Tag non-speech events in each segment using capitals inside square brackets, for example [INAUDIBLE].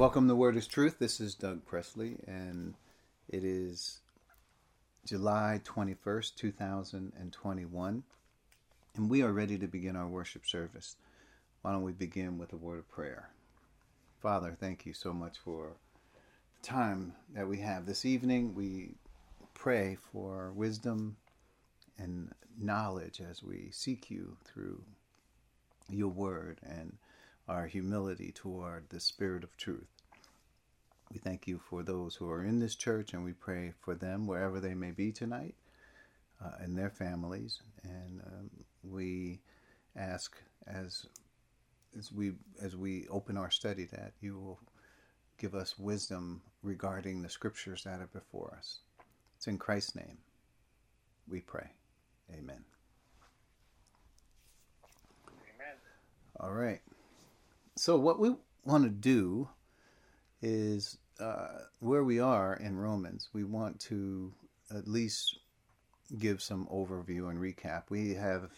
Welcome to Word is Truth. This is Doug Presley, and it is July 21st, 2021, and we are ready to begin our worship service. Why don't we begin with a word of prayer? Father, thank you so much for the time that we have this evening. We pray for wisdom and knowledge as we seek you through your word and our humility toward the Spirit of truth. We thank you for those who are in this church, and we pray for them wherever they may be tonight uh, and their families. And um, we ask as as we as we open our study that you will give us wisdom regarding the scriptures that are before us. It's in Christ's name we pray. Amen. Amen. All right. So, what we want to do is uh, where we are in Romans, we want to at least give some overview and recap. We have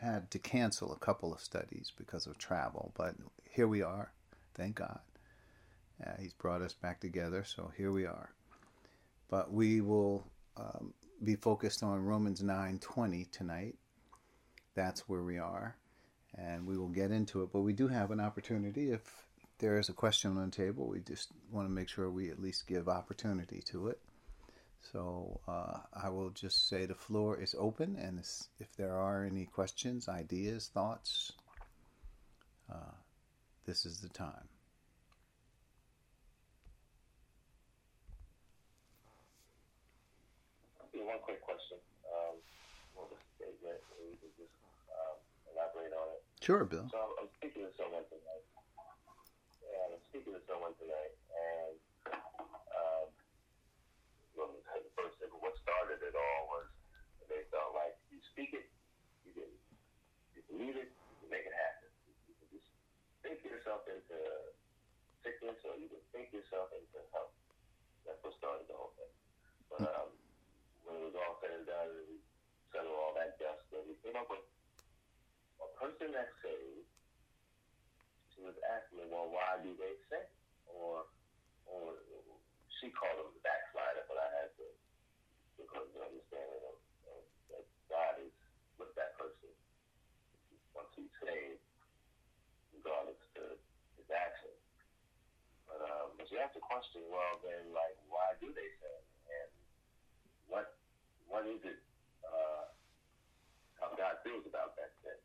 had to cancel a couple of studies because of travel, but here we are. Thank God. Uh, he's brought us back together, so here we are. But we will um, be focused on Romans 9:20 tonight. That's where we are and we will get into it. But we do have an opportunity. If there is a question on the table, we just want to make sure we at least give opportunity to it. So uh, I will just say the floor is open, and if there are any questions, ideas, thoughts, uh, this is the time. One quick question. Um, what just um, elaborate on it. Sure, Bill. So I'm speaking to someone tonight. And I'm speaking to someone tonight, and um, well, the first thing, what started it all was they felt like you speak it, you can, you believe it, you can make it happen. You can just think yourself into sickness, or you can think yourself into health. That's what started the whole thing. But um, when it was all said and done, we settled all that dust, and we came up with person that's saved, she was asking me, well, why do they say? Or, or she called him the backslider, but I had to because the understanding of, of that God is with that person once he's saved, regardless to his actions. But um, but you ask the question, well, then, like, why do they sin? And what what is it? Uh, how God feels about that sin?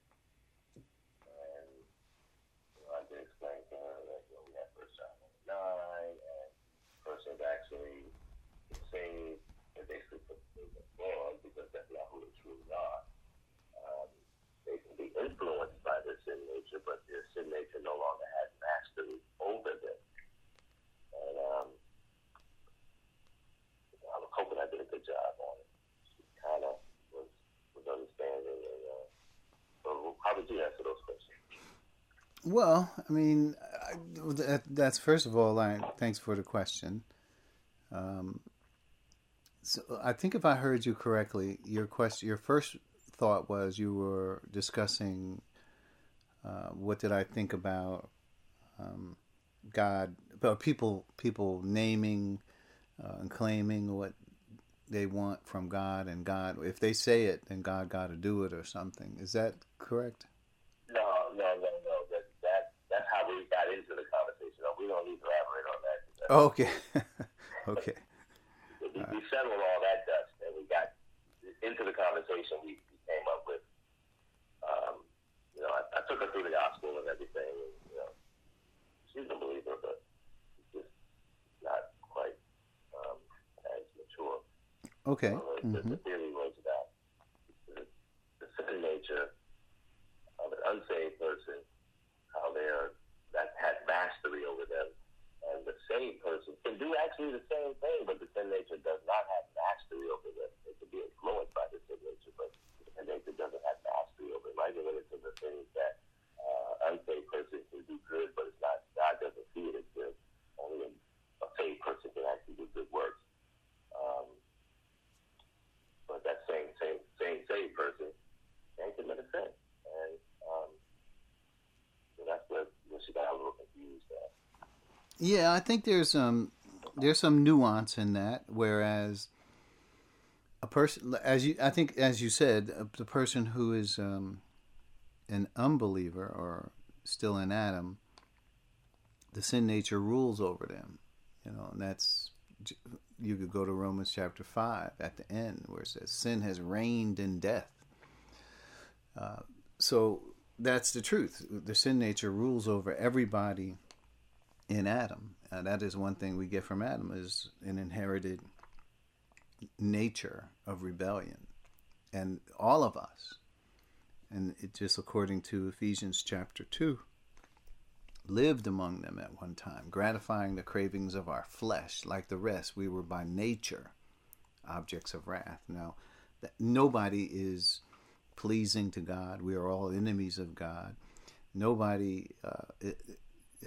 and you know, I did explain to her that you know we have First John nine, and persons actually saved and basically put the fraud because that's not who they truly are. Um, they can be influenced by their sin nature, but their sin nature no longer has mastery over them. And um, I was hoping I did a good job on it. She kind of was was understanding and. Uh, so how did you answer those questions? Well, I mean, that, that's first of all. I, thanks for the question. Um, so I think if I heard you correctly, your question, your first thought was you were discussing uh, what did I think about um, God, but people people naming uh, and claiming what they want from God, and God, if they say it, then God got to do it or something. Is that correct? No, no, no, no. That, that that's how we got into the conversation. No, we don't need to elaborate on that. Oh, okay, [LAUGHS] okay. we, we settled all that dust, and we got into the conversation. We, we came up with, um, you know, I, I took her through the gospel and everything. And, you know, she's a believer, but just not quite um, as mature. Okay. The, mm-hmm. the theory was that the, the sin nature of an unsaved person, how they are that has mastery over them, saved person can do actually the same thing, but the sin nature does not have mastery over them. It can be influenced by the sin nature, but the sin nature doesn't have mastery over them. I get into the things that uh, unsaved person can do good, but it's not. God doesn't see it as good. Only a, a saved person can actually do good works. Um, but that same same same same person can't commit a sin, and um, so that's where, where she got a little confused. At. Yeah, I think there's um there's some nuance in that. Whereas a person, as you, I think, as you said, uh, the person who is um, an unbeliever or still in Adam, the sin nature rules over them. You know, and that's you could go to Romans chapter five at the end where it says sin has reigned in death. Uh, so that's the truth. The sin nature rules over everybody in Adam. Uh, that is one thing we get from Adam is an inherited nature of rebellion, and all of us. And it just according to Ephesians chapter two, lived among them at one time, gratifying the cravings of our flesh, like the rest. We were by nature objects of wrath. Now, that nobody is pleasing to God. We are all enemies of God. Nobody uh,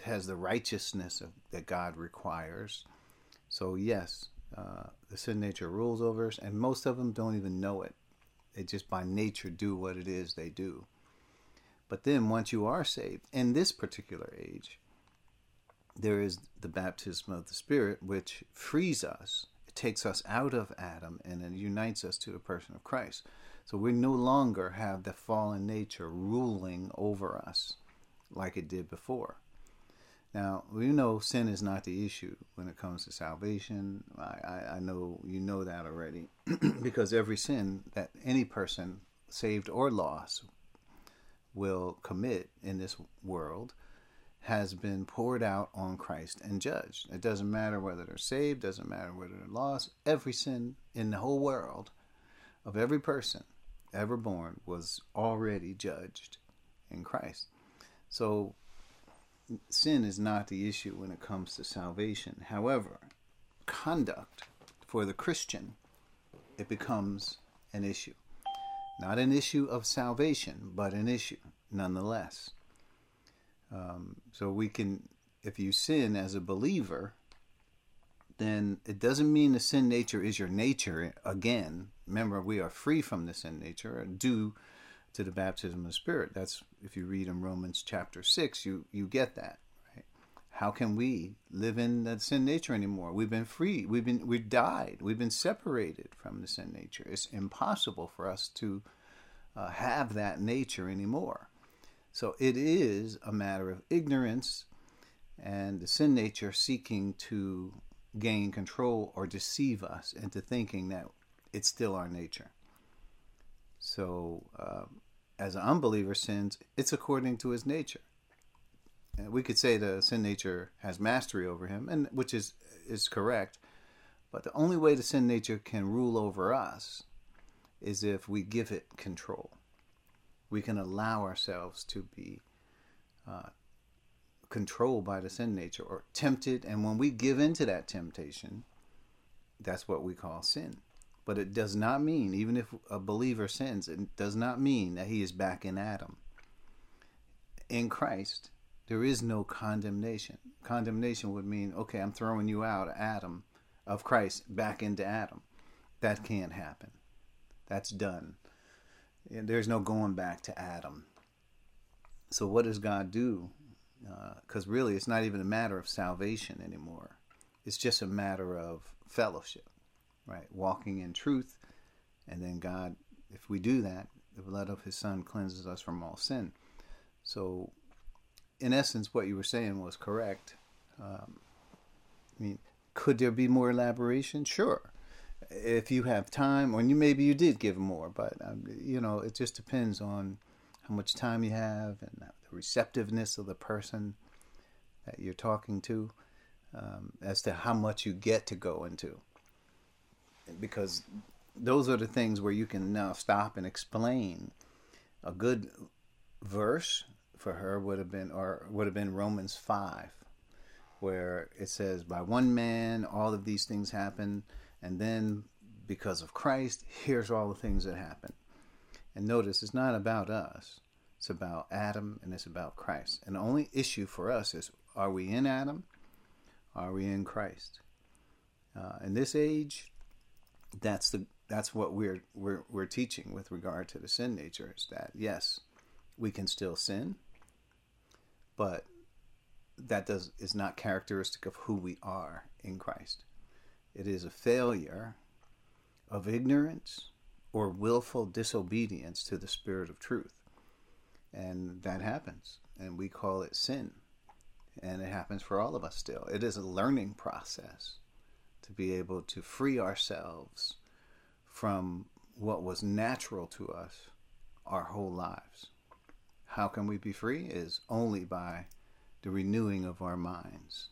has the righteousness of, that God requires. So, yes, uh, the sin nature rules over us, and most of them don't even know it. They just by nature do what it is they do. But then, once you are saved, in this particular age, there is the baptism of the Spirit, which frees us. It takes us out of Adam and it unites us to the person of Christ. So we no longer have the fallen nature ruling over us like it did before. Now, we know sin is not the issue when it comes to salvation. I, I, know you know that already [CLEARS THROAT] because every sin that any person, saved or lost, will commit in this world has been poured out on Christ and judged. It doesn't matter whether they're saved, doesn't matter whether they're lost. Every sin in the whole world of every person ever born was already judged in Christ. So sin is not the issue when it comes to salvation. However, conduct for the Christian, it becomes an issue. Not an issue of salvation, but an issue nonetheless. Um, so we can, if you sin as a believer, then it doesn't mean the sin nature is your nature again. Remember, we are free from the sin nature due to the baptism of the Spirit. That's if you read in Romans chapter six, you you get that. Right? How can we live in that sin nature anymore? We've been free. We've been we've died. We've been separated from the sin nature. It's impossible for us to uh, have that nature anymore. So it is a matter of ignorance and the sin nature seeking to gain control or deceive us into thinking that it's still our nature. So, um, as an unbeliever sins, it's according to his nature. And we could say the sin nature has mastery over him, and which is is correct. But the only way the sin nature can rule over us is if we give it control. We can allow ourselves to be uh, controlled by the sin nature or tempted, and when we give into that temptation, that's what we call sin. But it does not mean, even if a believer sins, it does not mean that he is back in Adam. In Christ, there is no condemnation. Condemnation would mean, okay, I'm throwing you out, Adam, of Christ, back into Adam. That can't happen. That's done. There's no going back to Adam. So, what does God do? Because uh, really, it's not even a matter of salvation anymore, it's just a matter of fellowship right? Walking in truth. And then God, if we do that, the blood of his son cleanses us from all sin. So, in essence, what you were saying was correct. Um, I mean, could there be more elaboration? Sure. If you have time, or you maybe you did give more, but um, you know, it just depends on how much time you have and the receptiveness of the person that you're talking to, um, as to how much you get to go into because those are the things where you can now stop and explain. A good verse for her would have been, or would have been Romans five, where it says, "By one man, all of these things happen, and then because of Christ, here's all the things that happen." And notice, it's not about us; it's about Adam, and it's about Christ. And the only issue for us is: Are we in Adam? Are we in Christ? Uh, in this age, that's the that's what we're we're we're teaching with regard to the sin nature is that yes, we can still sin, but that does is not characteristic of who we are in Christ. It is a failure of ignorance or willful disobedience to the spirit of truth. And that happens. And we call it sin. And it happens for all of us still. It is a learning process to be able to free ourselves from what was natural to us our whole lives. How can we be free? Is only by the renewing of our minds.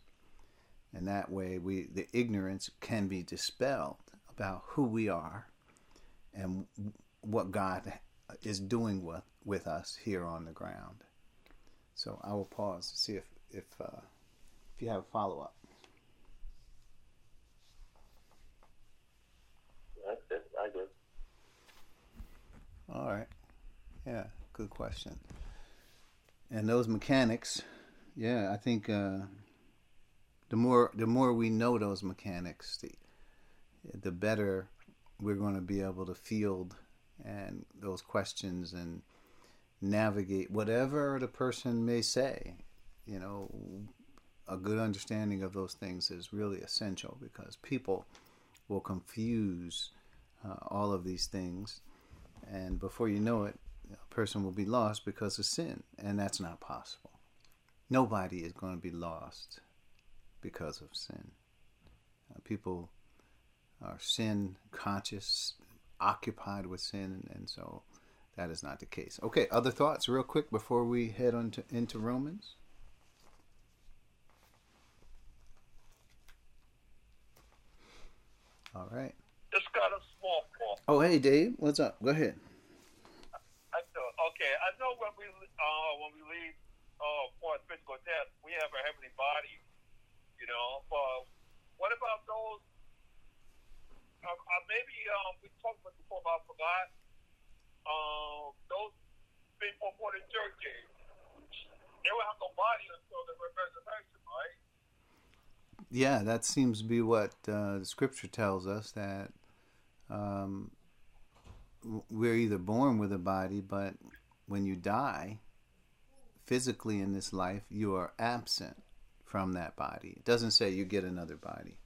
And that way we the ignorance can be dispelled about who we are and what God is doing with, with us here on the ground. So I will pause to see if if uh, if you have a follow up. That's it. I do. All right. Yeah, good question. And those mechanics, yeah, I think uh, the more the more we know those mechanics, the the better we're going to be able to field and those questions and navigate whatever the person may say. You know, a good understanding of those things is really essential because people will confuse uh, all of these things, and before you know it, a person will be lost because of sin, and that's not possible. Nobody is going to be lost because of sin. Uh, people are sin conscious, occupied with sin, and so that is not the case. Okay, other thoughts, real quick, before we head on to, into Romans. All right. Just got a small. Oh, hey, Dave, what's up? Go ahead. I know, okay, I know when we uh, when we uh, for physical death, we have a heavenly body, you know. But what about those? Uh, uh, maybe um, we talked about before about forgot. Um, those people for the church age, they will have no body until the resurrection, right? Yeah, that seems to be what uh, the scripture tells us that um, we're either born with a body, but when you die physically in this life, you are absent from that body. It doesn't say you get another body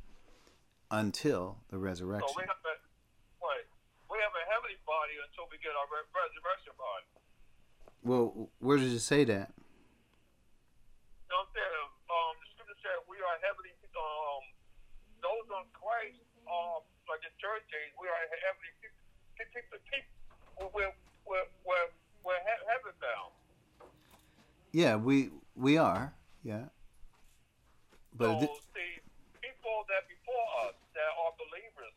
until the So resurrection. we have a wait, we have a heavenly body until we get our re- resurrection body. Well, where does it say that? You know what I'm saying? Um, the scripture said we are heavenly. Um, those on Christ, um, like the church age, we are heavenly people. people we're, we're, we're, we're heaven bound. Yeah, we we are. Yeah, but so the people that before us that are believers,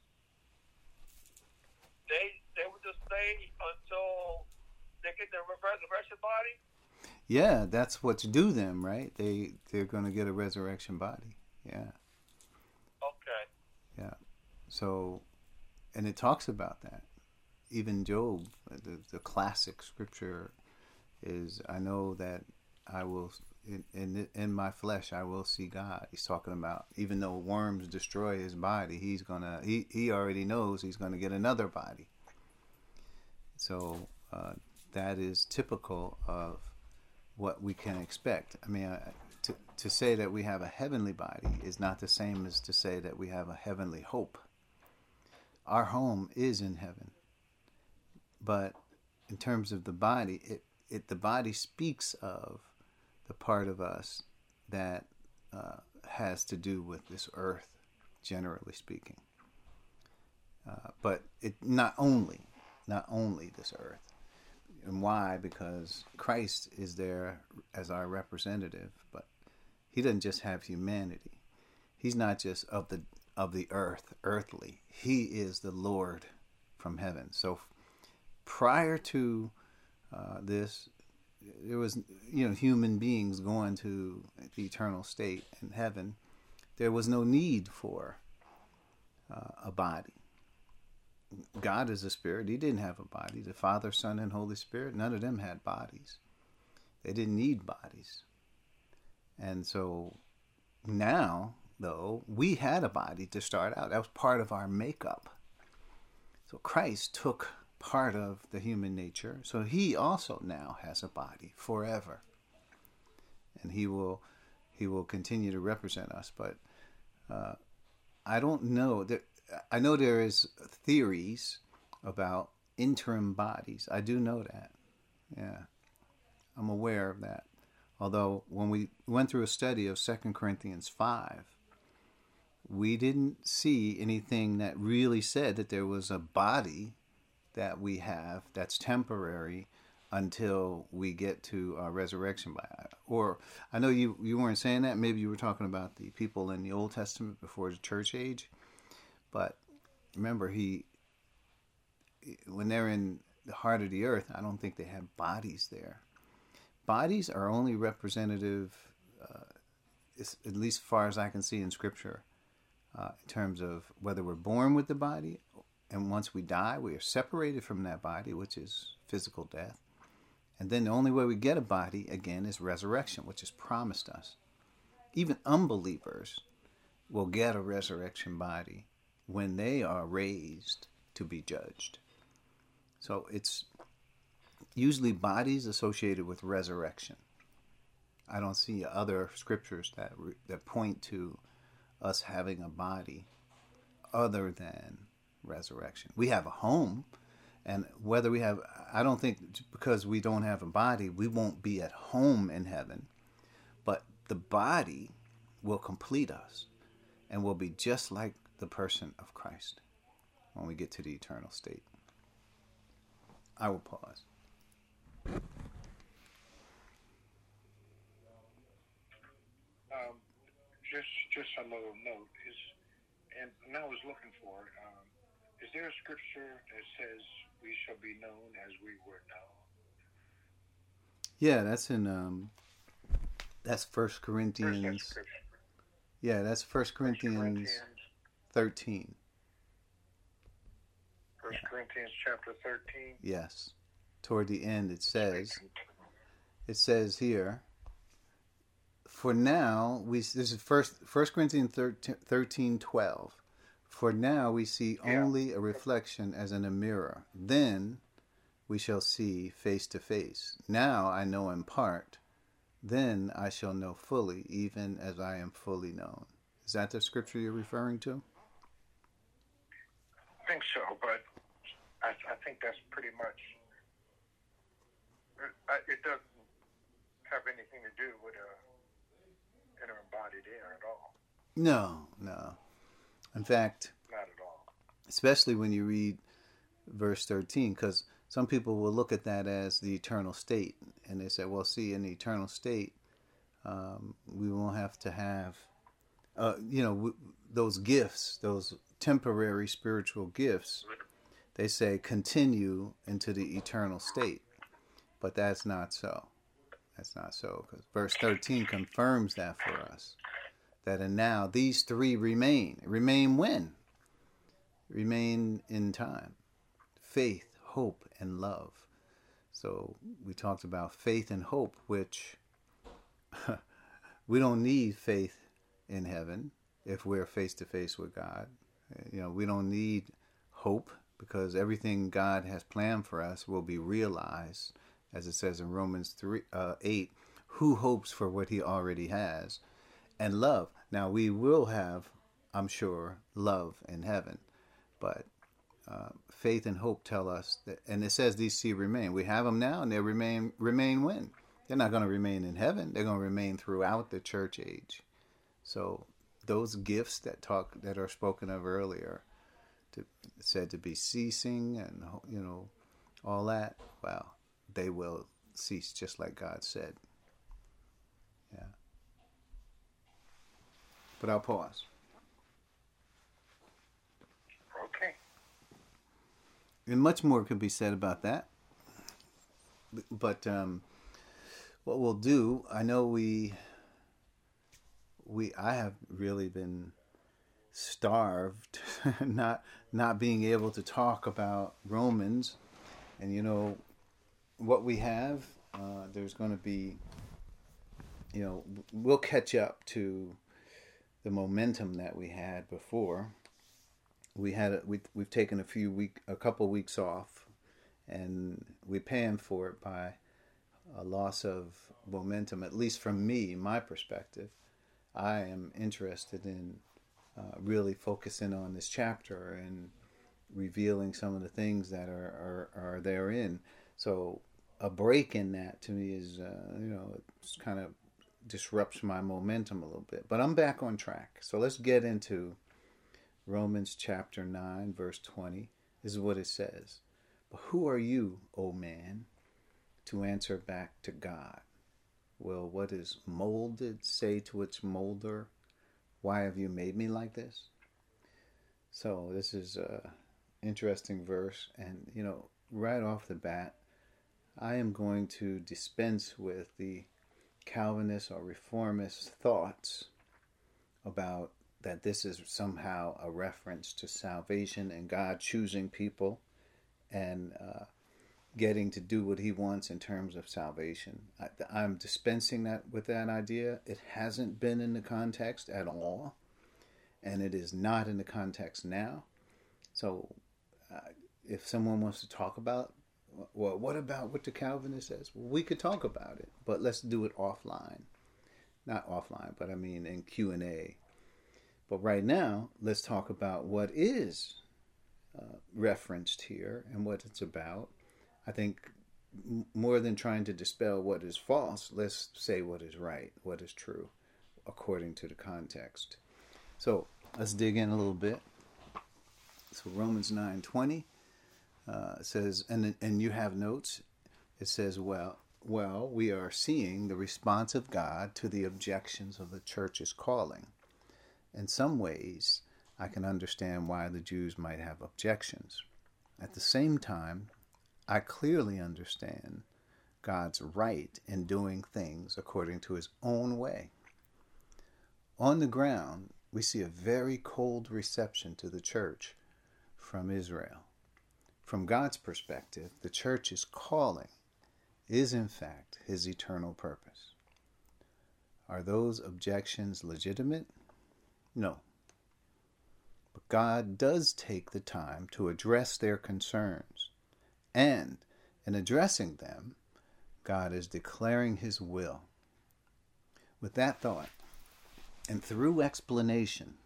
they they would just stay until they get their resurrection body. yeah, that's what's due them, right? They they're going to get a resurrection body. Yeah. Okay. Yeah. So, and it talks about that. Even Job, the, the classic scripture, is I know that I will in, in in my flesh I will see God. He's talking about even though worms destroy his body, he's gonna he he already knows he's gonna get another body. So uh, that is typical of what we can expect. I mean, I, to to say that we have a heavenly body is not the same as to say that we have a heavenly hope. Our home is in heaven, but in terms of the body, it, it the body speaks of the part of us that uh, has to do with this earth, generally speaking. Uh, but it not only, not only this earth. And why? Because Christ is there as our representative, but he doesn't just have humanity. He's not just of the of the earth, earthly. He is the Lord from heaven. So prior to uh, this, there was you know human beings going to the eternal state in heaven. There was no need for uh, a body. God is a spirit. He didn't have a body. The Father, Son, and Holy Spirit, none of them had bodies. They didn't need bodies. And so now, though, we had a body to start out. That was part of our makeup. So Christ took part of the human nature. So he also now has a body forever. And he will He will continue to represent us. But uh, I don't know that. I know there is theories about interim bodies. I do know that. Yeah, I'm aware of that. Although when we went through a study of Second Corinthians five, we didn't see anything that really said that there was a body that we have that's temporary until we get to resurrection by or i know you you weren't saying that. Maybe you were talking about the people in the old testament before the church age. But remember he when they're in the heart of the earth i don't think they have bodies there. Bodies are only representative uh, at least as far as i can see in scripture uh, in terms of whether we're born with the body and once we die we are separated from that body which is physical death and then the only way we get a body again is resurrection, which is promised us. Even unbelievers will get a resurrection body when they are raised to be judged. So it's usually bodies associated with resurrection. I don't see other scriptures that that point to us having a body other than resurrection. We have a home and whether we have, I don't think because we don't have a body, we won't be at home in heaven. But the body will complete us and will be just like the person of Christ when we get to the eternal state. I will pause. Um, just, just a little note is, and, and I was looking for. Um, is there a scripture that says we shall be known as we were known. Yeah, that's in um, that's First Corinthians. yeah, that's First Corinthians, Corinthians thirteen. First yeah. Corinthians chapter thirteen. Yes, toward the end it says, it says here. For now, we this is first First Corinthians 13, 13 12. For now we see yeah. only a reflection as in a mirror. Then we shall see face to face. Now I know in part. Then I shall know fully, even as I am fully known. Is that the scripture you're referring to? I think so, but I, I think that's pretty much. Uh, it doesn't have anything to do with a interim body there at all. No, no. In fact, not at all. Especially when you read verse 13, because some people will look at that as the eternal state, and they say, well, see, in the eternal state, um, we won't have to have, uh, you know, w- those gifts, those temporary spiritual gifts. They say continue into the eternal state, but that's not so. That's not so because verse 13 confirms that for us that and now these three remain. Remain when? Remain in time. Faith, hope, and love. So we talked about faith and hope, which [LAUGHS] we don't need faith in heaven if we're face to face with God. You know, we don't need hope because everything God has planned for us will be realized, as it says in Romans 3, uh, 8. Who hopes for what he already has? and love. Now we will have, I'm sure, love in heaven, but uh, faith and hope tell us that, and it says these two remain. We have them now, and they remain. Remain when they're not going to remain in heaven. They're going to remain throughout the church age. So those gifts that talk that are spoken of earlier, to, said to be ceasing, and you know, all that. Well, they will cease, just like God said. Yeah. But I'll pause. Okay. And much more could be said about that. But um, what we'll do, I know we, we, I have really been starved, [LAUGHS] not not being able to talk about Romans, and you know, what we have. Uh, there's going to be, you know, we'll catch up to the momentum that we had before. We had a, we we've taken a few week a couple weeks off, and we're paying for it by a loss of momentum. At least from me, my perspective, I am interested in uh, really focusing on this chapter and revealing some of the things that are, are, are therein. So a break in that to me is, uh, you know, it's kind of disrupts my momentum a little bit. But I'm back on track. So let's get into Romans chapter 9, verse 20. This is what it says. But who are you, O man, to answer back to God? Will what is molded say to its molder, Why have you made me like this? So this is a interesting verse, and you know, right off the bat, I am going to dispense with the Calvinist or reformist thoughts about that this is somehow a reference to salvation and God choosing people and uh, getting to do what He wants in terms of salvation. I, am dispensing that with that idea. It hasn't been in the context at all, and it is not in the context now. So, uh, if someone wants to talk about well, what about what the Calvinist says? Well, we could talk about it, but let's do it offline. Not offline, but I mean in Q and A. But right now, let's talk about what is uh, referenced here and what it's about. I think more than trying to dispel what is false, let's say what is right, what is true, according to the context. So let's dig in a little bit. So Romans nine twenty uh, says, and and you have notes. It says, well, well, we are seeing the response of God to the objections of the church's calling. In some ways, I can understand why the Jews might have objections. At the same time, I clearly understand God's right in doing things according to his own way. On the ground, we see a very cold reception to the church from Israel. From God's perspective, the church's calling is in fact his eternal purpose. Are those objections legitimate? No. But God does take the time to address their concerns. And in addressing them, God is declaring his will. With that thought, and through explanation,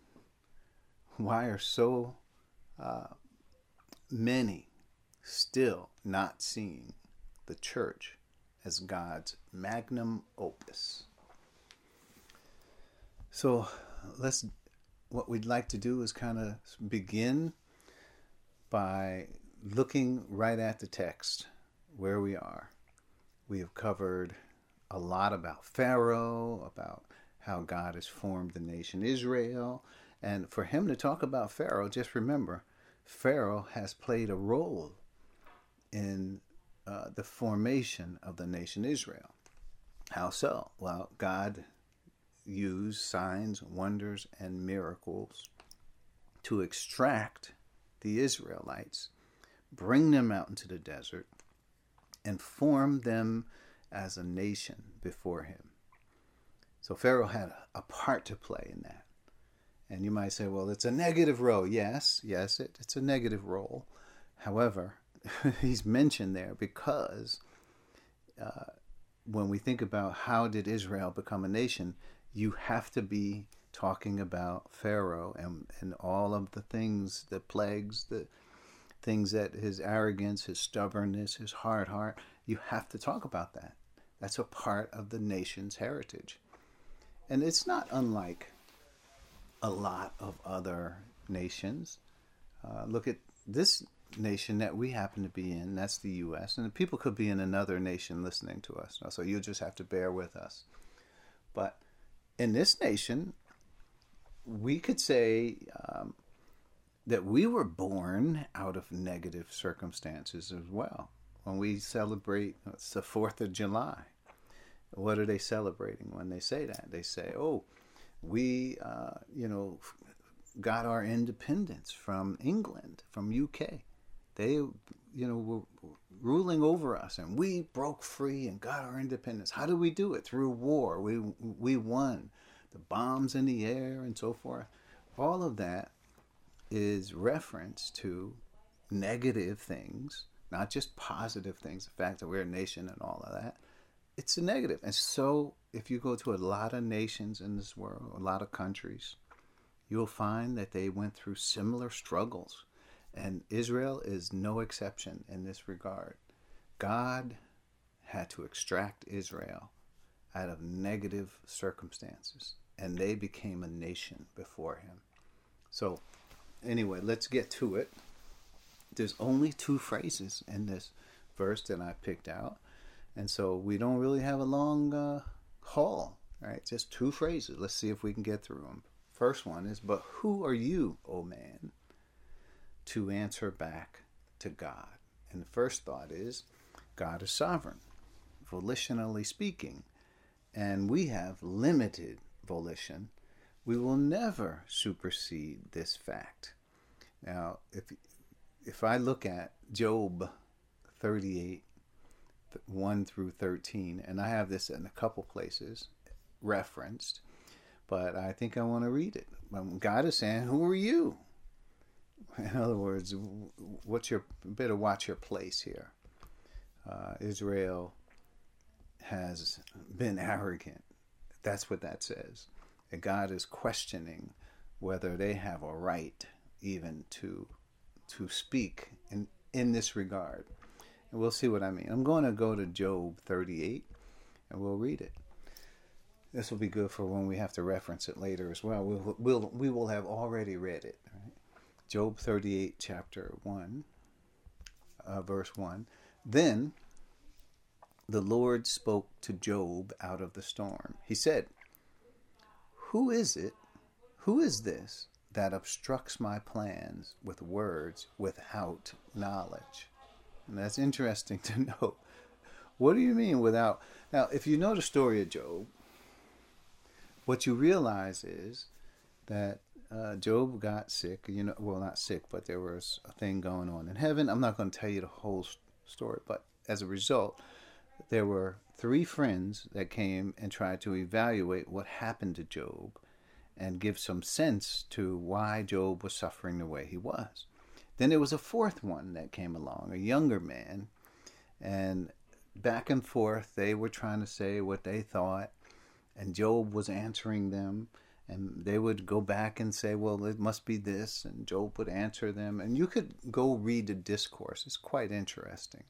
why are so uh, many still not seeing the church as God's magnum opus. So let's what we'd like to do is kind of begin by looking right at the text where we are. We have covered a lot about Pharaoh, about how God has formed the nation Israel. And for him to talk about Pharaoh, just remember, Pharaoh has played a role in uh, the formation of the nation Israel. How so? Well, God used signs, wonders, and miracles to extract the Israelites, bring them out into the desert, and form them as a nation before him. So Pharaoh had a part to play in that. And you might say, well, it's a negative role. Yes, yes, it, it's a negative role. However, [LAUGHS] he's mentioned there because uh, when we think about how did Israel become a nation, you have to be talking about Pharaoh and, and all of the things, the plagues, the things that his arrogance, his stubbornness, his hard heart, you have to talk about that. That's a part of the nation's heritage. And it's not unlike a lot of other nations. Uh, look at this nation that we happen to be in, that's the U.S., and the people could be in another nation listening to us. So you'll just have to bear with us. But in this nation, we could say um, that we were born out of negative circumstances as well. When we celebrate, it's the 4th of July. What are they celebrating when they say that? They say, oh, we, uh, you know, got our independence from England, from UK. They, you know, were ruling over us, and we broke free and got our independence. How did we do it? Through war. We we won. The bombs in the air and so forth. All of that is reference to negative things, not just positive things. The fact that we're a nation and all of that. it's a negative. And so, if you go to a lot of nations in this world, a lot of countries, you'll find that they went through similar struggles. And Israel is no exception in this regard. God had to extract Israel out of negative circumstances, and they became a nation before him. So, anyway, let's get to it. There's only two phrases in this verse that I picked out, and so we don't really have a long uh, haul, right? Just two phrases. Let's see if we can get through them. First one is, But who are you, O man, to answer back to God? And the first thought is, God is sovereign, volitionally speaking, and we have limited volition. We will never supersede this fact. Now, if if I look at Job 38, 1 through 13, and I have this in a couple places referenced, but I think I want to read it. God is saying, Who are you? [LAUGHS] In other words, what's your better watch your place here? Uh, Israel has been arrogant. That's what that says. And God is questioning whether they have a right even to to speak in in this regard. And we'll see what I mean. I'm going to go to Job 38 and we'll read it. This will be good for when we have to reference it later as well. We'll, we'll we will have already read it. Job 38, chapter 1, uh, verse 1. Then the Lord spoke to Job out of the storm. He said, Who is it? Who is this that obstructs my plans with words without knowledge? And that's interesting to [LAUGHS] know. What do you mean without? Now, if you know the story of Job, what you realize is that uh, Job got sick. You know, well, not sick, but there was a thing going on in heaven. I'm not going to tell you the whole story, but as a result, there were three friends that came and tried to evaluate what happened to Job and give some sense to why Job was suffering the way he was. Then there was a fourth one that came along, a younger man, and back and forth they were trying to say what they thought, and Job was answering them, and they would go back and say, Well, it must be this, and Job would answer them, and you could go read the discourse. It's quite interesting.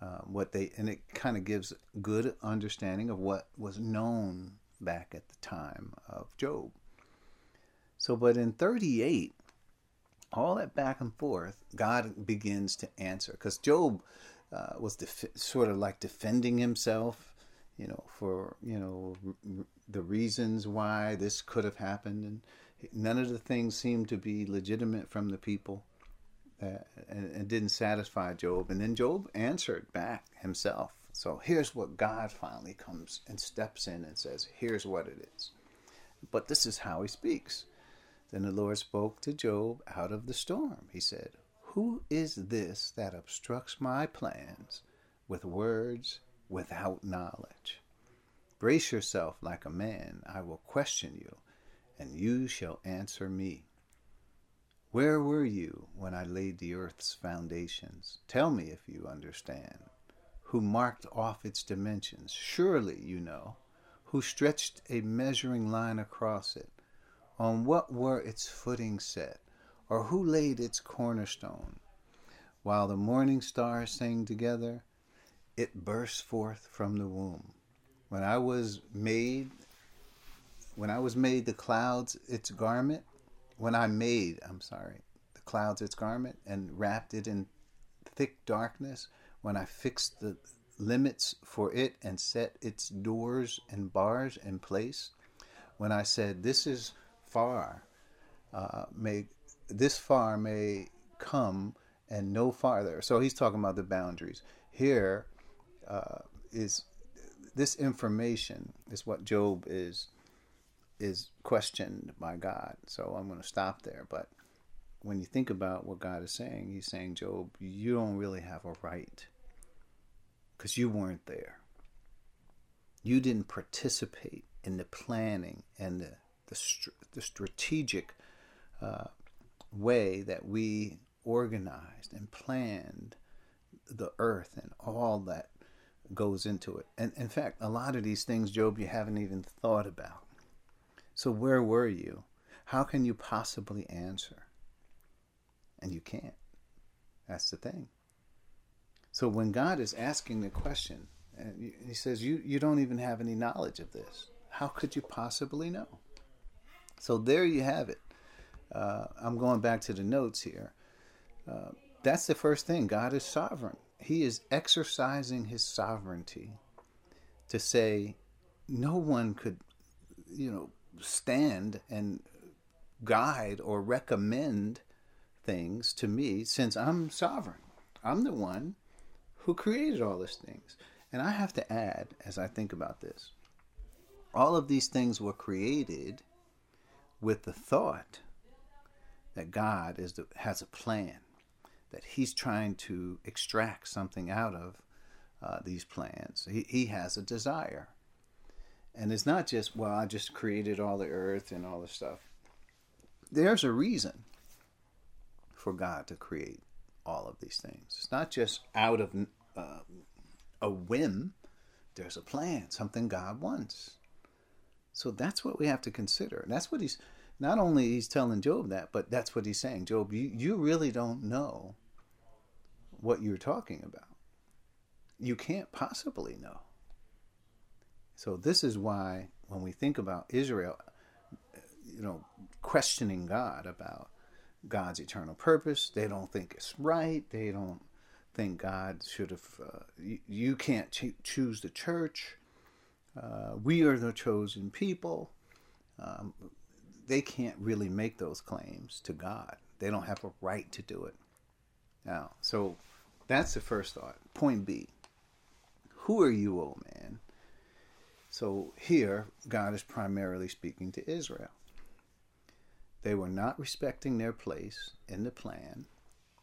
Uh, what they and it kind of gives good understanding of what was known back at the time of Job. So, but in 38, all that back and forth, God begins to answer because Job uh, was def- sort of like defending himself, you know, for you know the reasons why this could have happened, and none of the things seemed to be legitimate from the people and, and didn't satisfy Job. And then Job answered back himself. So here's what God finally comes and steps in and says, Here's what it is. But this is how he speaks. Then the Lord spoke to Job out of the storm. He said, Who is this that obstructs my plans with words without knowledge? Brace yourself like a man. I will question you, and you shall answer me. Where were you when I laid the earth's foundations? Tell me if you understand. Who marked off its dimensions? Surely you know. Who stretched a measuring line across it? On what were its footings set? Or who laid its cornerstone? While the morning stars sang together, it burst forth from the womb. When I was made, when I was made the clouds its garment, when I made, I'm sorry, the clouds its garment and wrapped it in thick darkness, when I fixed the limits for it and set its doors and bars in place, when I said, This is far, uh, may this far may come and no farther. So he's talking about the boundaries. Here uh, is this information is what Job is is questioned by God. So I'm going to stop there. But when you think about what God is saying, He's saying, Job, you don't really have a right because you weren't there. You didn't participate in the planning and the the, str- the strategic uh, way that we organized and planned the earth and all that goes into it. And in fact, a lot of these things, Job, you haven't even thought about. So where were you? How can you possibly answer? And you can't. That's the thing. So when God is asking the question, and he says, you, you don't even have any knowledge of this. How could you possibly know? So there you have it. Uh, I'm going back to the notes here. Uh, that's the first thing. God is sovereign. He is exercising his sovereignty to say, no one could, you know, stand and guide or recommend things to me since I'm sovereign. I'm the one who created all these things. And I have to add, as I think about this, all of these things were created with the thought that God is the, has a plan, that He's trying to extract something out of uh, these plans. He, he has a desire. And it's not just, well, I just created all the earth and all this stuff. There's a reason for God to create all of these things. It's not just out of uh, a whim, there's a plan, something God wants. So that's what we have to consider. And that's what he's not only he's telling Job that, but that's what he's saying. Job, you, you really don't know what you're talking about. You can't possibly know. So this is why when we think about Israel, you know, questioning God about God's eternal purpose, they don't think it's right. They don't think God should have. Uh, you, you, can't ch- choose the church. Uh, we are the chosen people. Um, they can't really make those claims to God. They don't have a right to do it. Now, so that's the first thought. Point B Who are you, O man? So here, God is primarily speaking to Israel. They were not respecting their place in the plan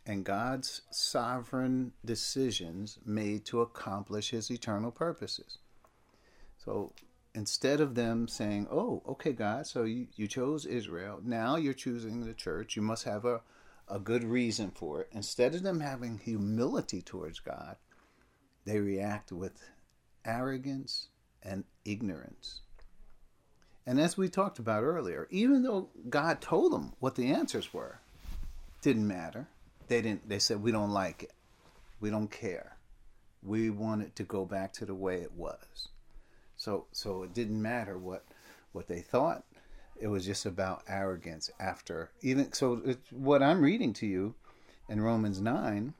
and God's sovereign decisions made to accomplish his eternal purposes. So instead of them saying, Oh, okay, God, so you, you chose Israel, now you're choosing the church, you must have a, a good reason for it. Instead of them having humility towards God, they react with arrogance and ignorance. And as we talked about earlier, even though God told them what the answers were, didn't matter. They didn't they said we don't like it. We don't care. We want it to go back to the way it was so so it didn't matter what what they thought. It was just about arrogance after even so what i'm reading to you in romans 9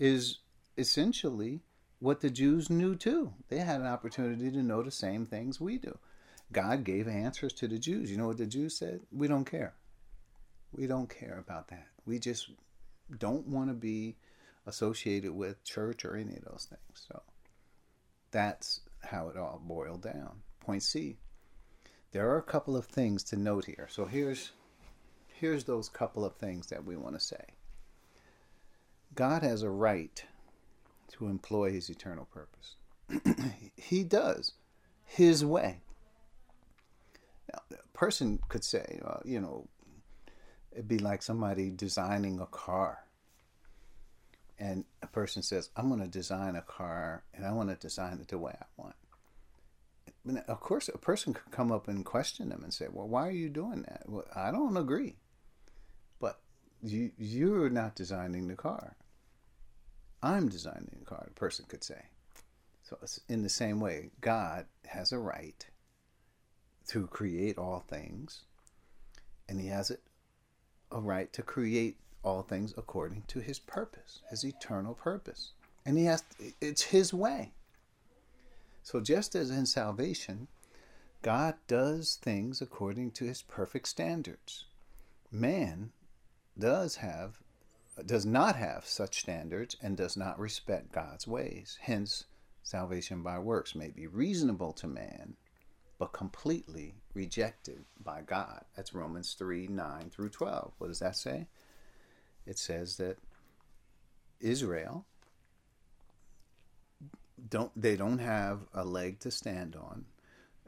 is essentially what the jews knew too. They had an opportunity to know the same things we do. God gave answers to the jews. You know what the jews said? We don't care. We don't care about that. We just don't want to be associated with church or any of those things. So that's how it all boiled down. Point C. There are a couple of things to note here. So here's here's those couple of things that we want to say. God has a right to employ his eternal purpose. [CLEARS THROAT] he does his way. Now, a person could say, uh, you know, It'd be like somebody designing a car. And a person says, I'm going to design a car and I want to design it the way I want. of course, a person could come up and question them and say, Well, why are you doing that? Well, I don't agree. But you, you're not designing the car. I'm designing the car, a person could say. So, in the same way, God has a right to create all things, and He has a right to create all things according to his purpose, his eternal purpose. And he has it's his way. So just as in salvation, God does things according to his perfect standards. Man does have does not have such standards and does not respect God's ways. Hence, salvation by works may be reasonable to man, but completely rejected by God. That's Romans 3 9 through 12. What does that say? It says that Israel don't they don't have a leg to stand on.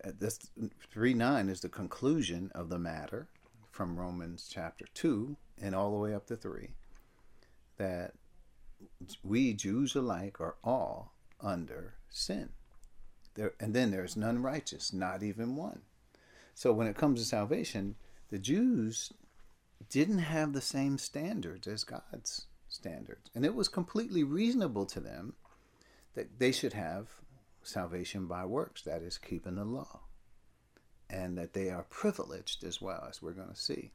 Uh, this 3 9 is the conclusion of the matter from Romans chapter 2 and all the way up to 3 that we Jews alike are all under sin. There, and then there's none righteous, not even one. So when it comes to salvation, the Jews didn't have the same standards as God's standards. And it was completely reasonable to them that they should have salvation by works, that is, keeping the law. And that they are privileged as well, as we're going to see.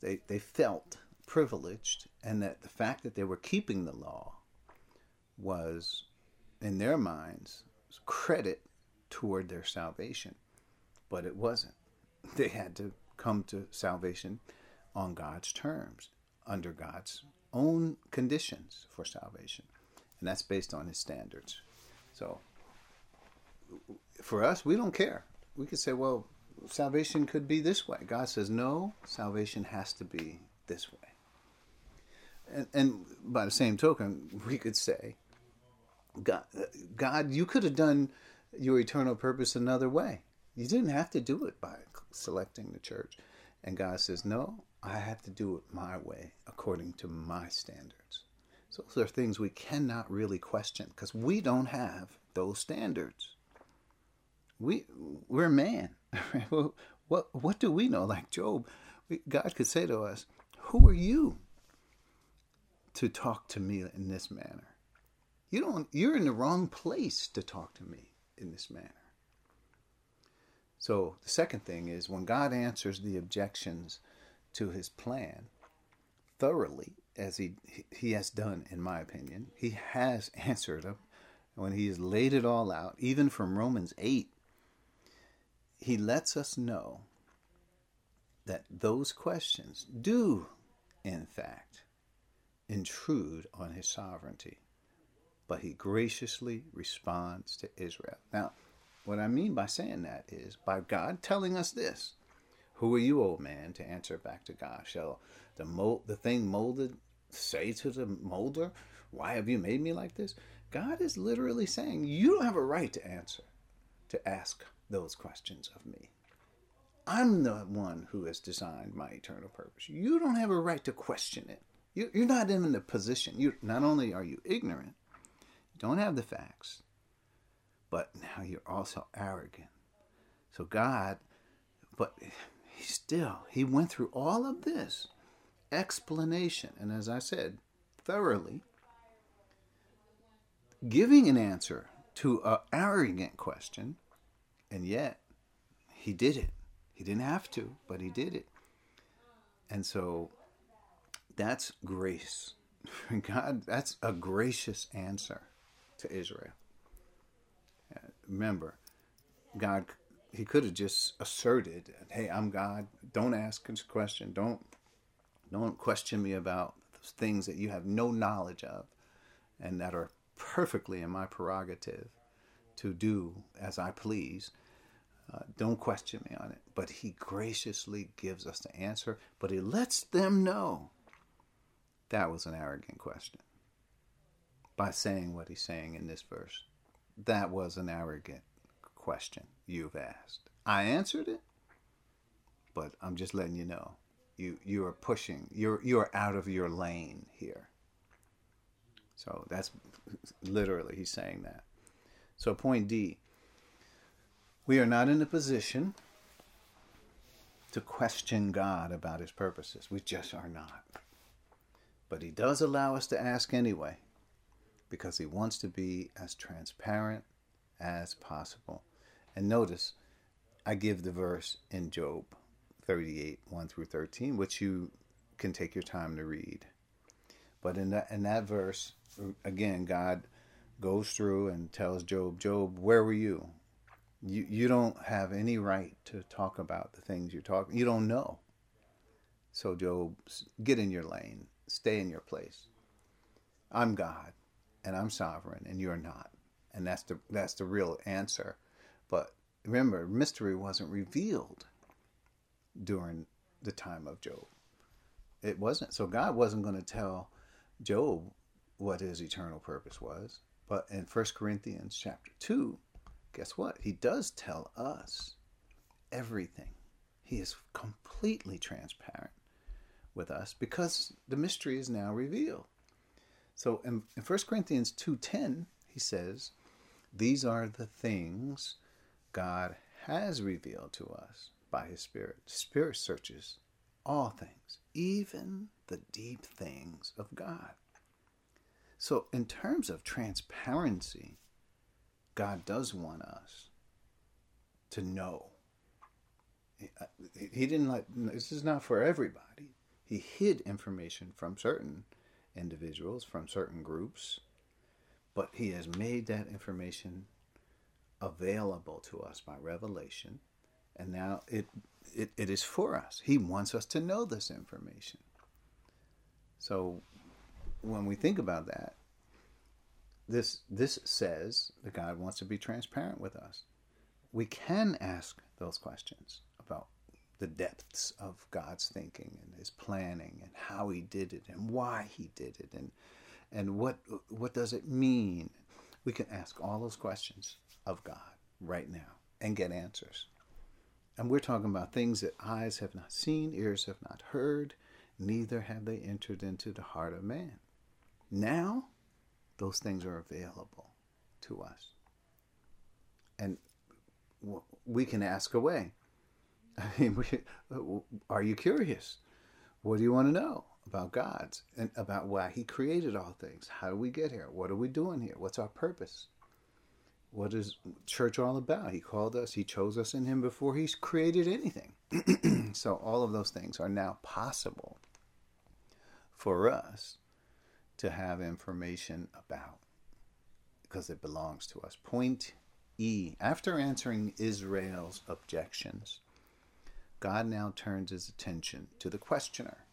They, they felt privileged, and that the fact that they were keeping the law was, in their minds, credit toward their salvation. But it wasn't. They had to come to salvation on God's terms, under God's own conditions for salvation. And that's based on his standards. So for us, we don't care. We could say, well, salvation could be this way. God says, no, salvation has to be this way. And, and by the same token, we could say, God, God, you could have done your eternal purpose another way. You didn't have to do it by selecting the church. And God says, no, I have to do it my way, according to my standards. So those are things we cannot really question because we don't have those standards. We we're man. [LAUGHS] what what do we know? Like Job, God could say to us, "Who are you to talk to me in this manner? You don't. You're in the wrong place to talk to me in this manner." So the second thing is when God answers the objections to his plan thoroughly, as he he has done, in my opinion, he has [LAUGHS] answered them when he has laid it all out, even from Romans eight. He lets us know that those questions do, in fact, intrude on his sovereignty, but he graciously responds to Israel. Now, what I mean by saying that is by God telling us this who are you, old man, to answer back to God? Shall the mold, the thing molded say to the molder, Why have you made me like this? God is literally saying, You don't have a right to answer, to ask those questions of me. I'm the one who has designed my eternal purpose. You don't have a right to question it. You're not in the position. You not only are you ignorant, you don't have the facts, but now you're also arrogant. So God, but he still, he went through all of this explanation, and as I said, thoroughly, giving an answer to an arrogant question, and yet he did it. He didn't have to, but he did it. And so that's grace. [LAUGHS] God, that's a gracious answer to Israel. Remember, God he could have just asserted, "Hey, I'm God. Don't ask a question. Don't don't question me about things that you have no knowledge of, and that are perfectly in my prerogative to do as I please." Uh, don't question me on it. But he graciously gives us the answer, but he lets them know that was an arrogant question by saying what he's saying in this verse. That was an arrogant question you've asked. I answered it, but I'm just letting you know. You you are pushing. You're you're out of your lane here. So that's literally he's saying that. So point D. We are not in a position to question God about his purposes. We just are not. But he does allow us to ask anyway because he wants to be as transparent as possible. And notice, I give the verse in Job 38, 1 through 13, which you can take your time to read. But in that, in that verse, again, God goes through and tells Job, Job, where were you? You, you don't have any right to talk about the things you're talking. You don't know. So, Job, get in your lane. Stay in your place. I'm God, and I'm sovereign, and you're not. And that's the that's the real answer. But remember, mystery wasn't revealed during the time of Job. It wasn't. So God wasn't going to tell Job what his eternal purpose was. But in 1 Corinthians chapter 2, guess what? He does tell us everything. He is completely transparent with us because the mystery is now revealed. So in, in 1 Corinthians 2.10, He says, These are the things God has revealed to us by His Spirit. Spirit searches all things, even the deep things of God. So, in terms of transparency, God does want us to know. Uh, he didn't let, this is not for everybody. He hid information from certain individuals, from certain groups, but He has made that information available to us by revelation, and now it, it, it is for us. He wants us to know this information. So when we think about that, this this says that God wants to be transparent with us. We can ask those questions about the depths of God's thinking and his planning and how he did it and why he did it and and what what does it mean? We can ask all those questions of God right now and get answers. And we're talking about things that eyes have not seen, ears have not heard, neither have they entered into the heart of man. Now, those things are available to us. And we can ask away. [LAUGHS] I mean, are you curious? What do you want to know about God's and about why He created all things? How do we get here? What are we doing here? What's our purpose? What is church all about? He called us, He chose us in Him before He's created anything. [CLEARS THROAT] so, all of those things are now possible for us to have information about because it belongs to us. Point E After answering Israel's objections, God now turns his attention to the questioner.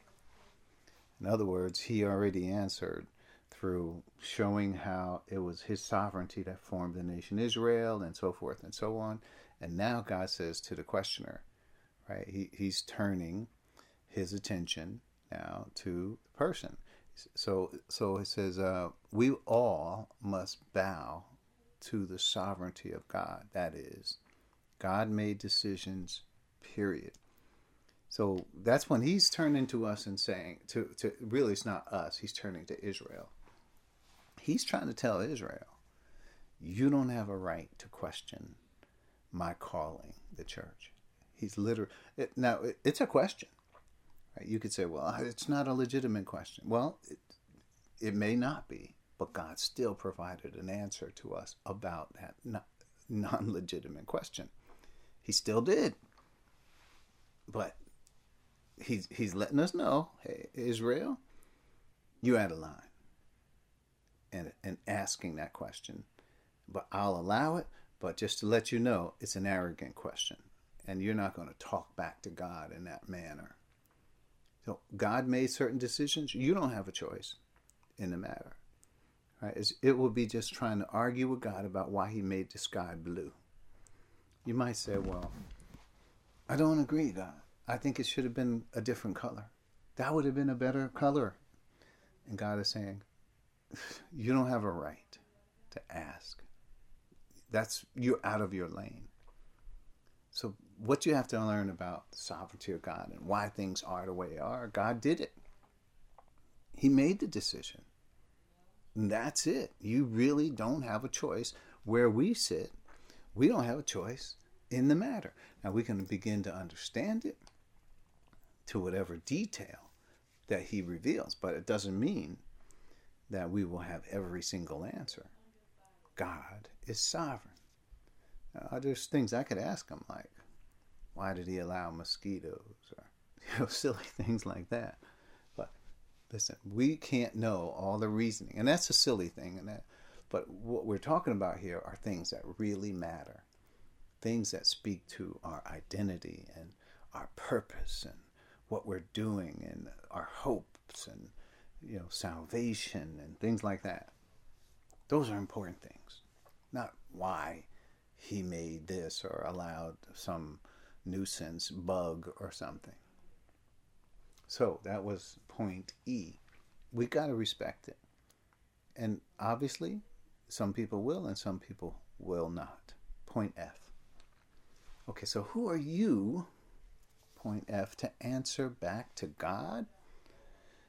In other words, he already answered through showing how it was his sovereignty that formed the nation Israel and so forth and so on. And now God says to the questioner, right, he, he's turning his attention now to the person. So, so it says, uh, we all must bow to the sovereignty of God. That is, God made decisions, period. So that's when he's turning to us and saying, to, to really, it's not us, he's turning to Israel. He's trying to tell Israel, you don't have a right to question my calling, the church. He's literally, it, now it, it's a question. Right? You could say, well, it's not a legitimate question. Well, it, it may not be, but God still provided an answer to us about that non legitimate question. He still did. But he's, he's letting us know hey, Israel, you're out of line. And, and asking that question. But I'll allow it, but just to let you know, it's an arrogant question. And you're not going to talk back to God in that manner. So God made certain decisions. You don't have a choice in the matter. Right? It will be just trying to argue with God about why He made the sky blue. You might say, "Well, I don't agree, God. I think it should have been a different color. That would have been a better color." And God is saying, "You don't have a right to ask. That's you're out of your lane." So what you have to learn about the sovereignty of God and why things are the way they are, God did it. He made the decision. And that's it. You really don't have a choice. Where we sit, we don't have a choice in the matter. Now we can begin to understand it to whatever detail that he reveals, but it doesn't mean that we will have every single answer. God is sovereign. Now, there's things I could ask him like, why did he allow mosquitoes or [LAUGHS] you know, silly things like that? But listen, we can't know all the reasoning, and that's a silly thing. And that, but what we're talking about here are things that really matter, things that speak to our identity and our purpose and what we're doing and our hopes and you know salvation and things like that. Those are important things, not why he made this or allowed some nuisance bug or something. So that was point E. We got to respect it. And obviously, some people will and some people will not. Point F. Okay, so who are you, point F, to answer back to God?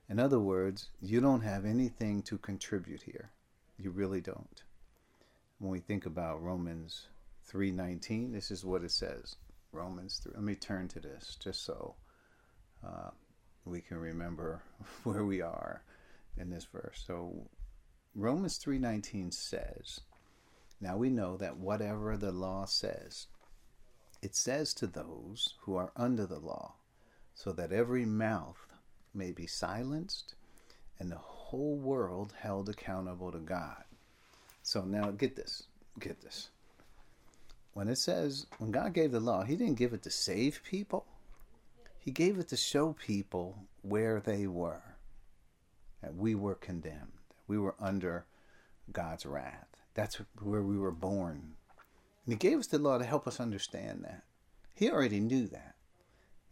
In other words, you don't have anything to contribute here. You really don't. when we think about Romans 3:19, this is what it says. Romans 3. Let me turn to this just so uh, we can remember [LAUGHS] where we are in this verse. So Romans 3:19 says, "Now we know that whatever the law says, it says to those who are under the law, so that every mouth may be silenced and the whole world held accountable to God." So now get this, get this. When it says when God gave the law, he didn't give it to save people. He gave it to show people where they were. That we were condemned. We were under God's wrath. That's where we were born. And he gave us the law to help us understand that. He already knew that.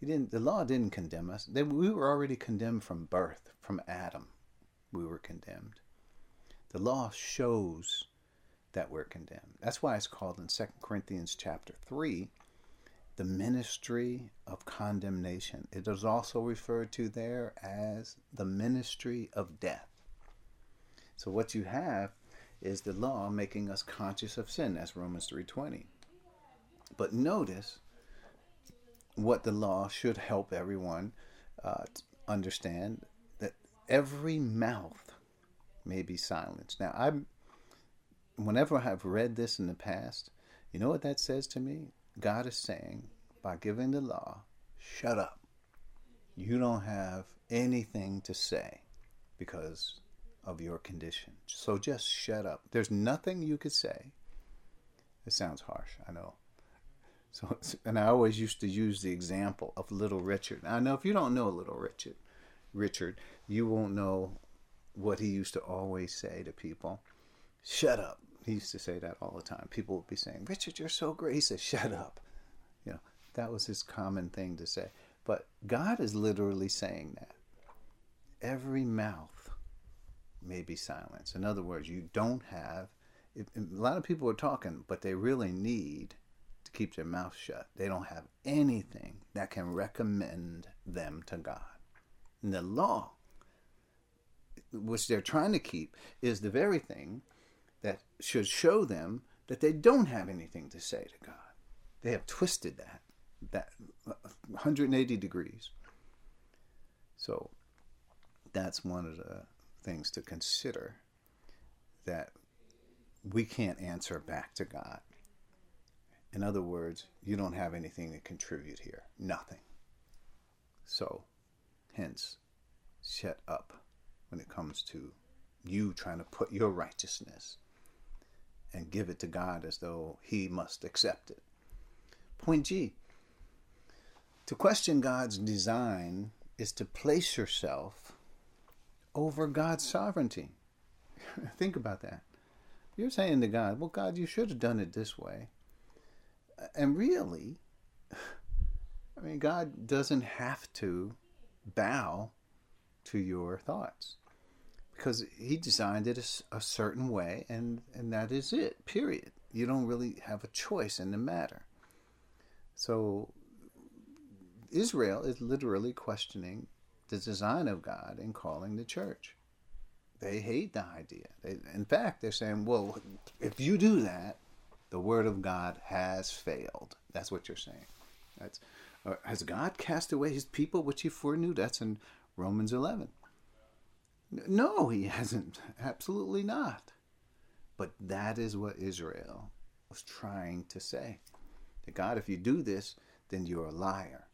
He didn't the law didn't condemn us. We were already condemned from birth, from Adam. We were condemned. The law shows that we're condemned. That's why it's called in 2 Corinthians chapter 3 the ministry of condemnation. It is also referred to there as the ministry of death. So what you have is the law making us conscious of sin. That's Romans 3:20. But notice what the law should help everyone uh, understand that every mouth may be silenced. Now, I, whenever I've read this in the past, you know what that says to me? God is saying, by giving the law, shut up. You don't have anything to say because of your condition. So just shut up. There's nothing you could say. It sounds harsh, I know. So, and I always used to use the example of Little Richard. I know if you don't know Little Richard, Richard, you won't know what he used to always say to people. Shut up. He used to say that all the time. People would be saying, Richard, you're so great. He said, shut up. You know, that was his common thing to say. But God is literally saying that. Every mouth may be silenced. In other words, you don't have, a lot of people are talking, but they really need keep their mouth shut. They don't have anything that can recommend them to God. And the law which they're trying to keep, is the very thing that should show them that they don't have anything to say to God. They have twisted that that 180 degrees. So that's one of the things to consider that we can't answer back to God. In other words, you don't have anything to contribute here. Nothing. So, hence, shut up when it comes to you trying to put your righteousness and give it to God as though He must accept it. Point G to question God's design is to place yourself over God's sovereignty. [LAUGHS] Think about that. You're saying to God, well, God, you should have done it this way. And really, I mean, God doesn't have to bow to your thoughts because he designed it a, a, certain way and and that is it period. You don't really have a choice in the matter. So israel is literally questioning the design of god in calling the church. They hate the idea. They, in fact they're saying well if you do that the word of god has failed that's what you're saying that's uh, has god cast away his people which he foreknew that's in romans 11 no, he [LAUGHS] hasn't. Absolutely not. But that is what Israel was trying to say. That God, if you do this, then you're a liar.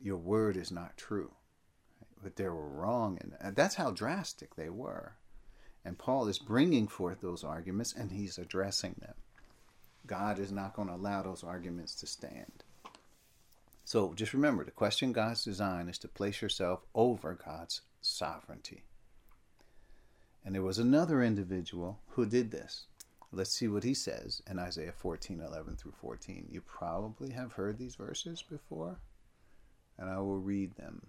Your word is not true. But they were wrong. And that's how drastic they were. And Paul is bringing forth those arguments and he's addressing them. God is not going to allow those arguments to stand. So just remember to question God's design is to place yourself over God's sovereignty. And there was another individual who did this. Let's see what he says in Isaiah 14 11 through 14. You probably have heard these verses before, and I will read them.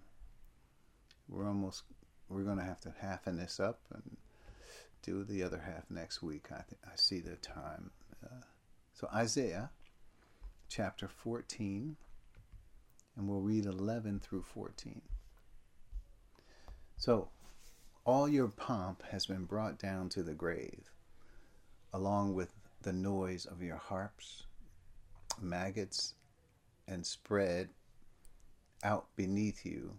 We're almost, we're going to have to halfen this up and do the other half next week. I, th- I see the time. Uh, so, Isaiah chapter 14, and we'll read 11 through 14. So, all your pomp has been brought down to the grave, along with the noise of your harps, maggots, and spread out beneath you,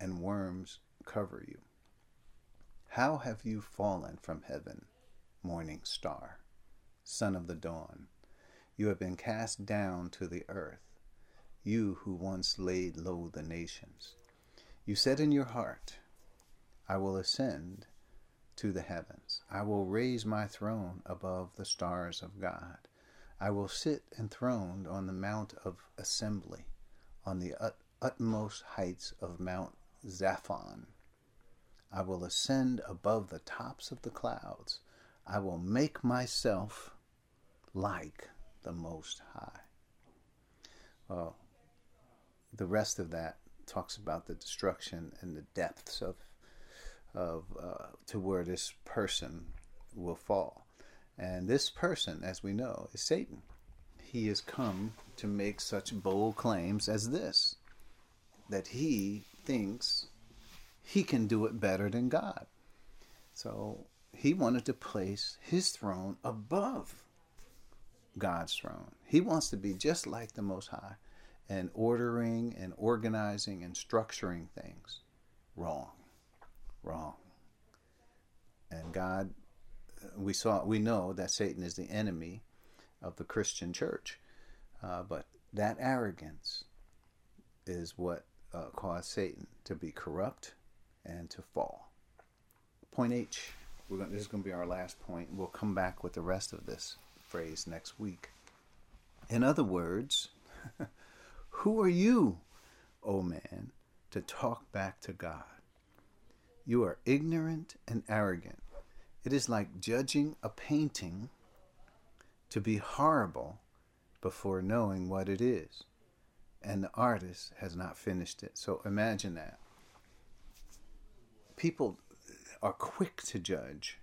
and worms cover you. How have you fallen from heaven, morning star, son of the dawn? You have been cast down to the earth, you who once laid low the nations. You said in your heart, I will ascend to the heavens. I will raise my throne above the stars of God. I will sit enthroned on the mount of assembly, on the ut- utmost heights of Mount Zaphon. I will ascend above the tops of the clouds. I will make myself like the Most High. Well, the rest of that talks about the destruction and the depths of of uh, to where this person will fall. And this person, as we know, is Satan. He has come to make such bold claims as this that he thinks he can do it better than God. So he wanted to place his throne above God's throne. He wants to be just like the Most High and ordering and organizing and structuring things. Wrong. Wrong. And God, we saw, we know that Satan is the enemy of the Christian church. Uh, but that arrogance is what uh, caused Satan to be corrupt and to fall. Point H. Going, this is going to be our last point. We'll come back with the rest of this phrase next week. In other words, [LAUGHS] who are you, O oh man, to talk back to God? You are ignorant and arrogant. It is like judging a painting to be horrible before knowing what it is. And the artist has not finished it. So imagine that. People are quick to judge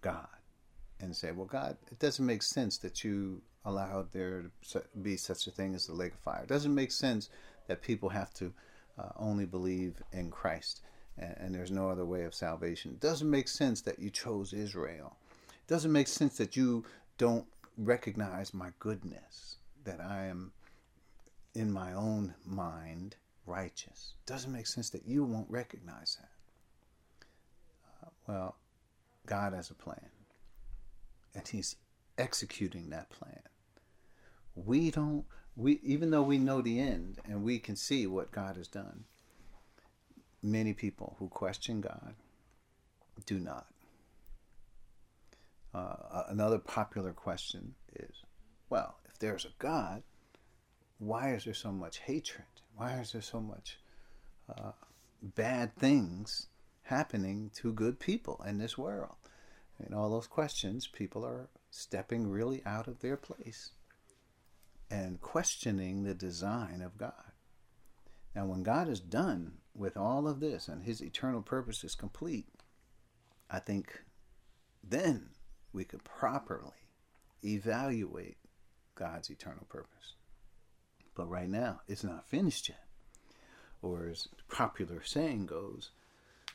God and say, well, God, it doesn't make sense that you allowed there to be such a thing as the lake of fire. It doesn't make sense that people have to uh, only believe in Christ and, and there's no other way of salvation. It doesn't make sense that you chose Israel. It doesn't make sense that you don't recognize my goodness, that I am in my own mind righteous. It doesn't make sense that you won't recognize that. Uh, well, God has a plan, and He's executing that plan. We don't, we even though we know the end and we can see what God has done, many people who question God do not. Uh, another popular question is well, if there's a God, why is there so much hatred? Why is there so much uh, bad things happening to good people in this world? And all those questions, people are stepping really out of their place and questioning the design of God. Now, when God is done with all of this and his eternal purpose is complete, I think then we could properly evaluate God's eternal purpose. But right now, it's not finished yet. Or as popular saying goes,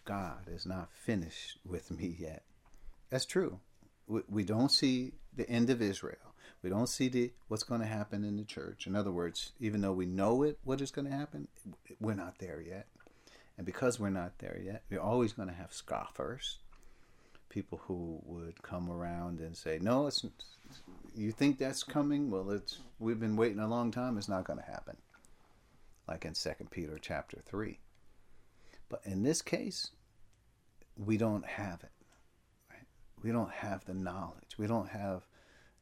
God is not finished with me yet. That's true. We don't see the end of Israel. We don't see the what's going to happen in the church. In other words, even though we know it, what is going to happen, we're not there yet. And because we're not there yet, we're always going to have scoffers, people who would come around and say, "No, it's you think that's coming? Well, it's we've been waiting a long time. It's not going to happen." Like in Second Peter chapter three. But in this case, we don't have it. We don't have the knowledge. We don't have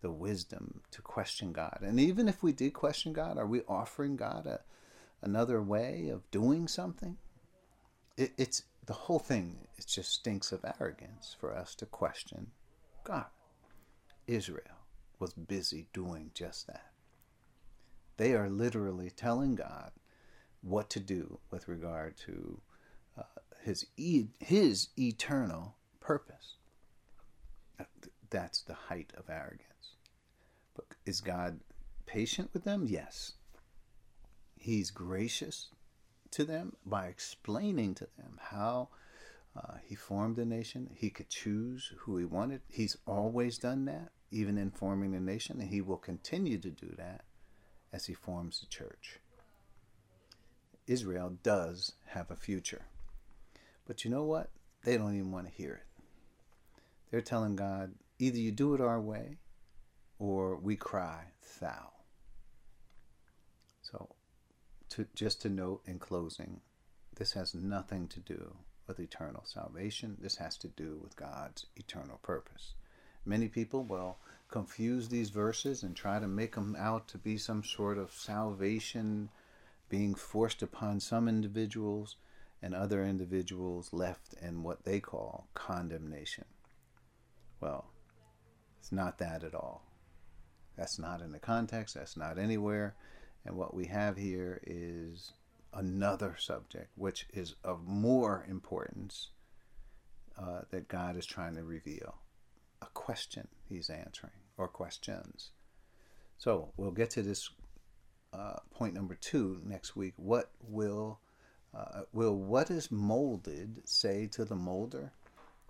the wisdom to question God. And even if we did question God, are we offering God a, another way of doing something? It, it's the whole thing. It just stinks of arrogance for us to question God. Israel was busy doing just that. They are literally telling God what to do with regard to uh, his e- his eternal purpose. That's the height of arrogance. But is God patient with them? Yes. He's gracious to them by explaining to them how Uh, he formed a nation. He could choose who he wanted. He's always done that, even in forming the nation, and he will continue to do that as he forms the church. Israel does have a future. But you know what? They don't even want to hear it. They're telling God, either you do it our way or we cry, thou. So, to, just to note in closing, this has nothing to do with eternal salvation. This has to do with God's eternal purpose. Many people will confuse these verses and try to make them out to be some sort of salvation being forced upon some individuals and other individuals left in what they call condemnation. Well, it's not that at all. That's not in the context, that's not anywhere. And what we have here is another subject, which is of more importance uh, that God is trying to reveal. A question he's answering, or questions. So we'll get to this uh, point number two next week. What will uh, will what is molded say to the molder?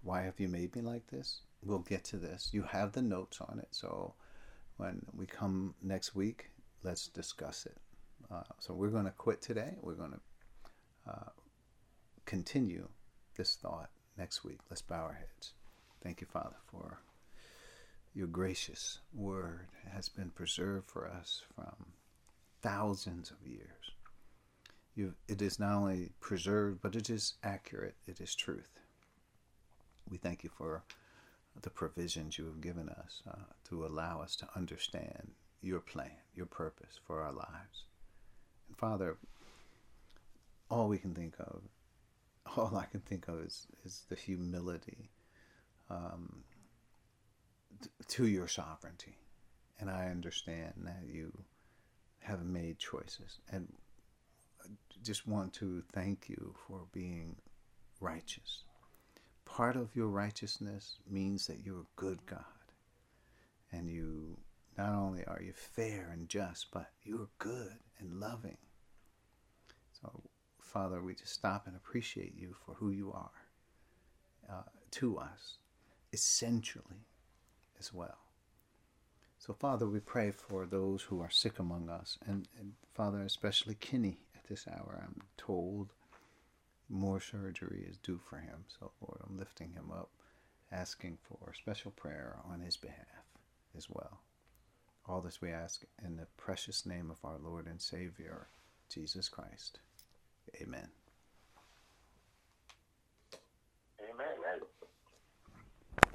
Why have you made me like this? We'll get to this. You have the notes on it, so when we come next week, let's discuss it. Uh, so we're going to quit today. We're going to uh, continue this thought next week. Let's bow our heads. Thank you, Father, for your gracious word has been preserved for us from thousands of years. You, it is not only preserved, but it is accurate. It is truth. We thank you for the provisions you have given us uh, to allow us to understand your plan, your purpose for our lives. And Father, all we can think of, [LAUGHS] all I can think of is, is the humility um, to your sovereignty. And I understand that you have made choices. And just want to thank you for being righteous. Part of your righteousness means that you're a good God. And you not only are you fair and just, but you're good and loving. So, Father, we just stop and appreciate you for who you are uh, to us, essentially as well. So, Father, we pray for those who are sick among us, and, and Father, especially Kinney at this hour. I'm told more surgery is due for him. So, Lord, I'm lifting him up, asking for special prayer on his behalf as well. All this we ask in the precious name of our Lord and Savior, Jesus Christ. Amen.